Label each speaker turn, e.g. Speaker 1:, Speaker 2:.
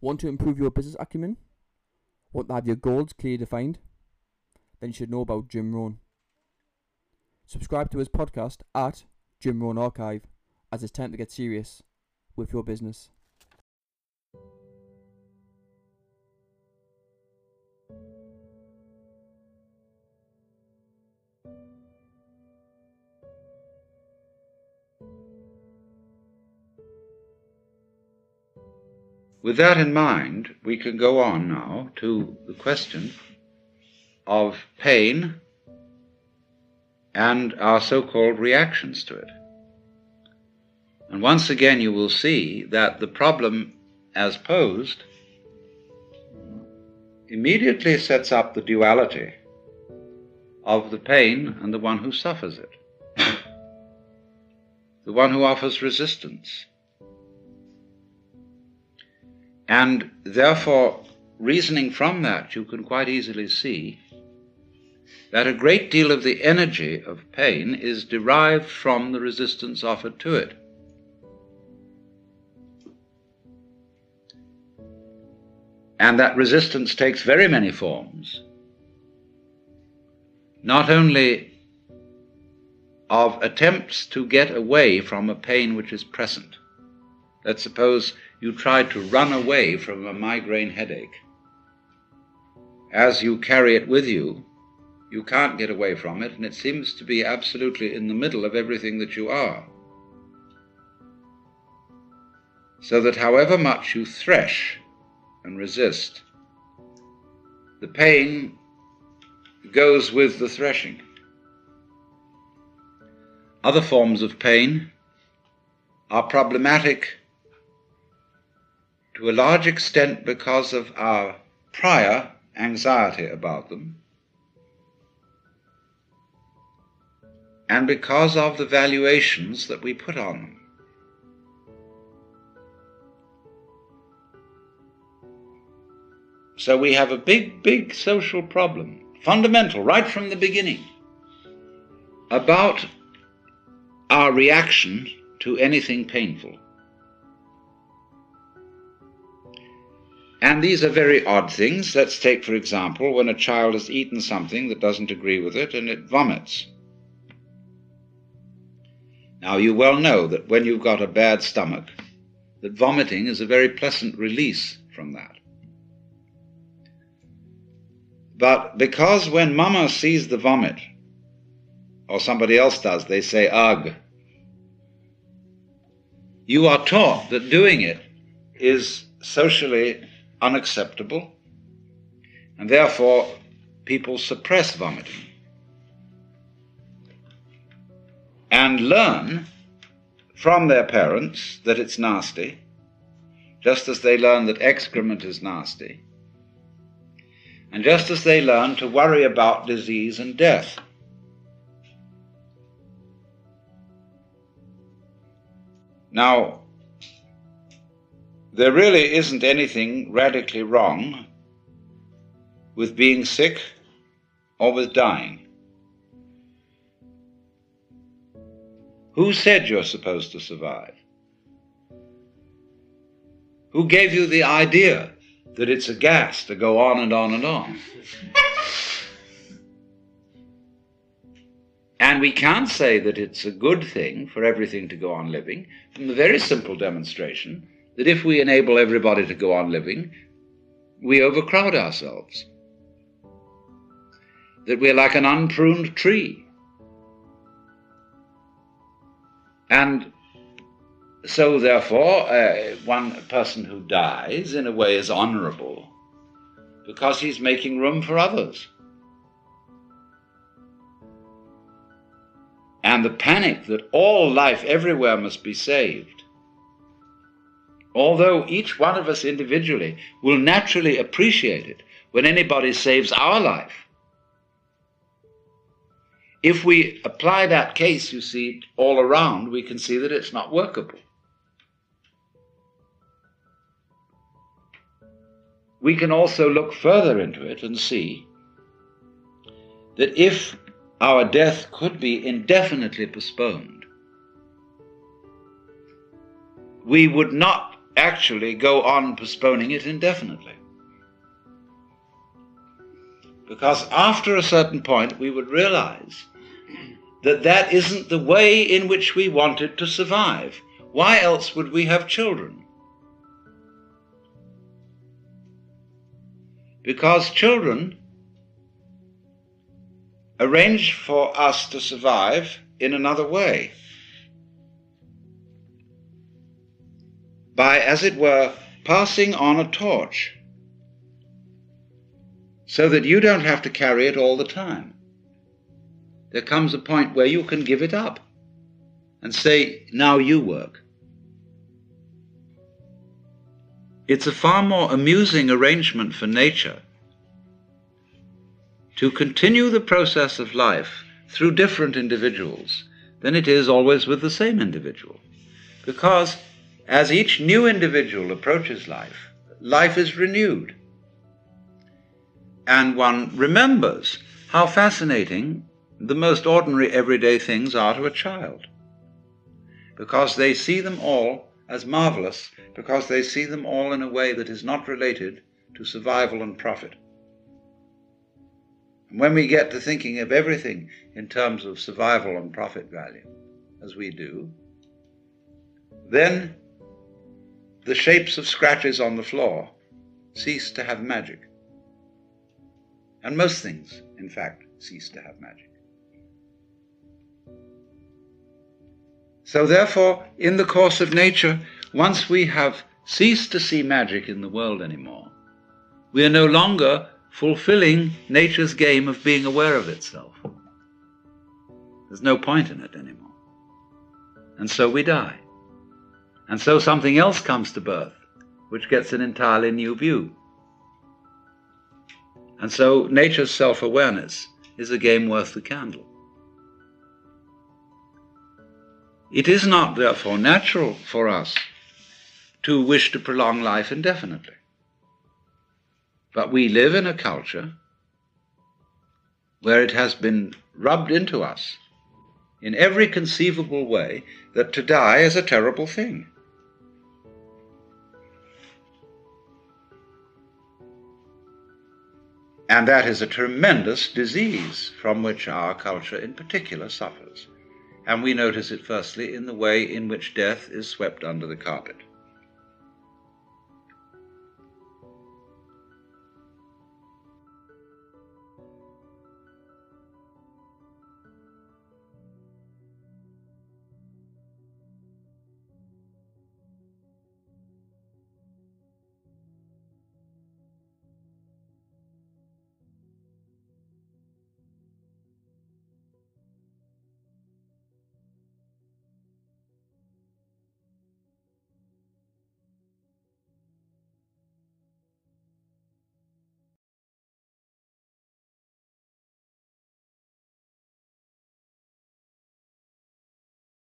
Speaker 1: Want to improve your business acumen? Want to have your goals clearly defined? Then you should know about Jim Rohn. Subscribe to his podcast at Jim Rohn Archive as it's time to get serious with your business.
Speaker 2: With that in mind, we can go on now to the question of pain and our so called reactions to it. And once again, you will see that the problem as posed immediately sets up the duality of the pain and the one who suffers it, the one who offers resistance. And therefore, reasoning from that, you can quite easily see that a great deal of the energy of pain is derived from the resistance offered to it. And that resistance takes very many forms, not only of attempts to get away from a pain which is present. Let's suppose you try to run away from a migraine headache. As you carry it with you, you can't get away from it, and it seems to be absolutely in the middle of everything that you are. So that however much you thresh and resist, the pain goes with the threshing. Other forms of pain are problematic to a large extent because of our prior anxiety about them and because of the valuations that we put on them. So we have a big, big social problem, fundamental, right from the beginning, about our reaction to anything painful. And these are very odd things. Let's take, for example, when a child has eaten something that doesn't agree with it and it vomits. Now, you well know that when you've got a bad stomach, that vomiting is a very pleasant release from that. But because when mama sees the vomit, or somebody else does, they say, ugh, you are taught that doing it is socially unacceptable, and therefore people suppress vomiting and learn from their parents that it's nasty, just as they learn that excrement is nasty, and just as they learn to worry about disease and death. Now, there really isn't anything radically wrong with being sick or with dying. Who said you're supposed to survive? Who gave you the idea that it's a gas to go on and on and on? and we can't say that it's a good thing for everything to go on living from the very simple demonstration that if we enable everybody to go on living, we overcrowd ourselves. That we're like an unpruned tree. And so, therefore, uh, one person who dies, in a way, is honorable because he's making room for others. And the panic that all life everywhere must be saved although each one of us individually will naturally appreciate it when anybody saves our life. If we apply that case, you see, all around, we can see that it's not workable. We can also look further into it and see that if our death could be indefinitely postponed, we would not actually go on postponing it indefinitely. Because after a certain point, we would realize that that isn't the way in which we wanted to survive. Why else would we have children? Because children arrange for us to survive in another way. By, as it were, passing on a torch so that you don't have to carry it all the time. There comes a point where you can give it up and say, now you work. It's a far more amusing arrangement for nature to continue the process of life through different individuals than it is always with the same individual. Because as each new individual approaches life, life is renewed and one remembers how fascinating the most ordinary everyday things are to a child. Because they see them all as marvelous, because they see them all in a way that is not related to survival and profit. And when we get to thinking of everything in terms of survival and profit value, as we do, then the shapes of scratches on the floor cease to have magic. And most things, in fact, cease to have magic. So, therefore, in the course of nature, once we have ceased to see magic in the world anymore, we are no longer fulfilling nature's game of being aware of itself. There's no point in it anymore. And so we die. And so something else comes to birth, which gets an entirely new view. And so nature's self awareness is a game worth the candle. It is not, therefore, natural for us to wish to prolong life indefinitely. But we live in a culture where it has been rubbed into us in every conceivable way that to die is a terrible thing. And that is a tremendous disease from which our culture in particular suffers. And we notice it firstly in the way in which death is swept under the carpet.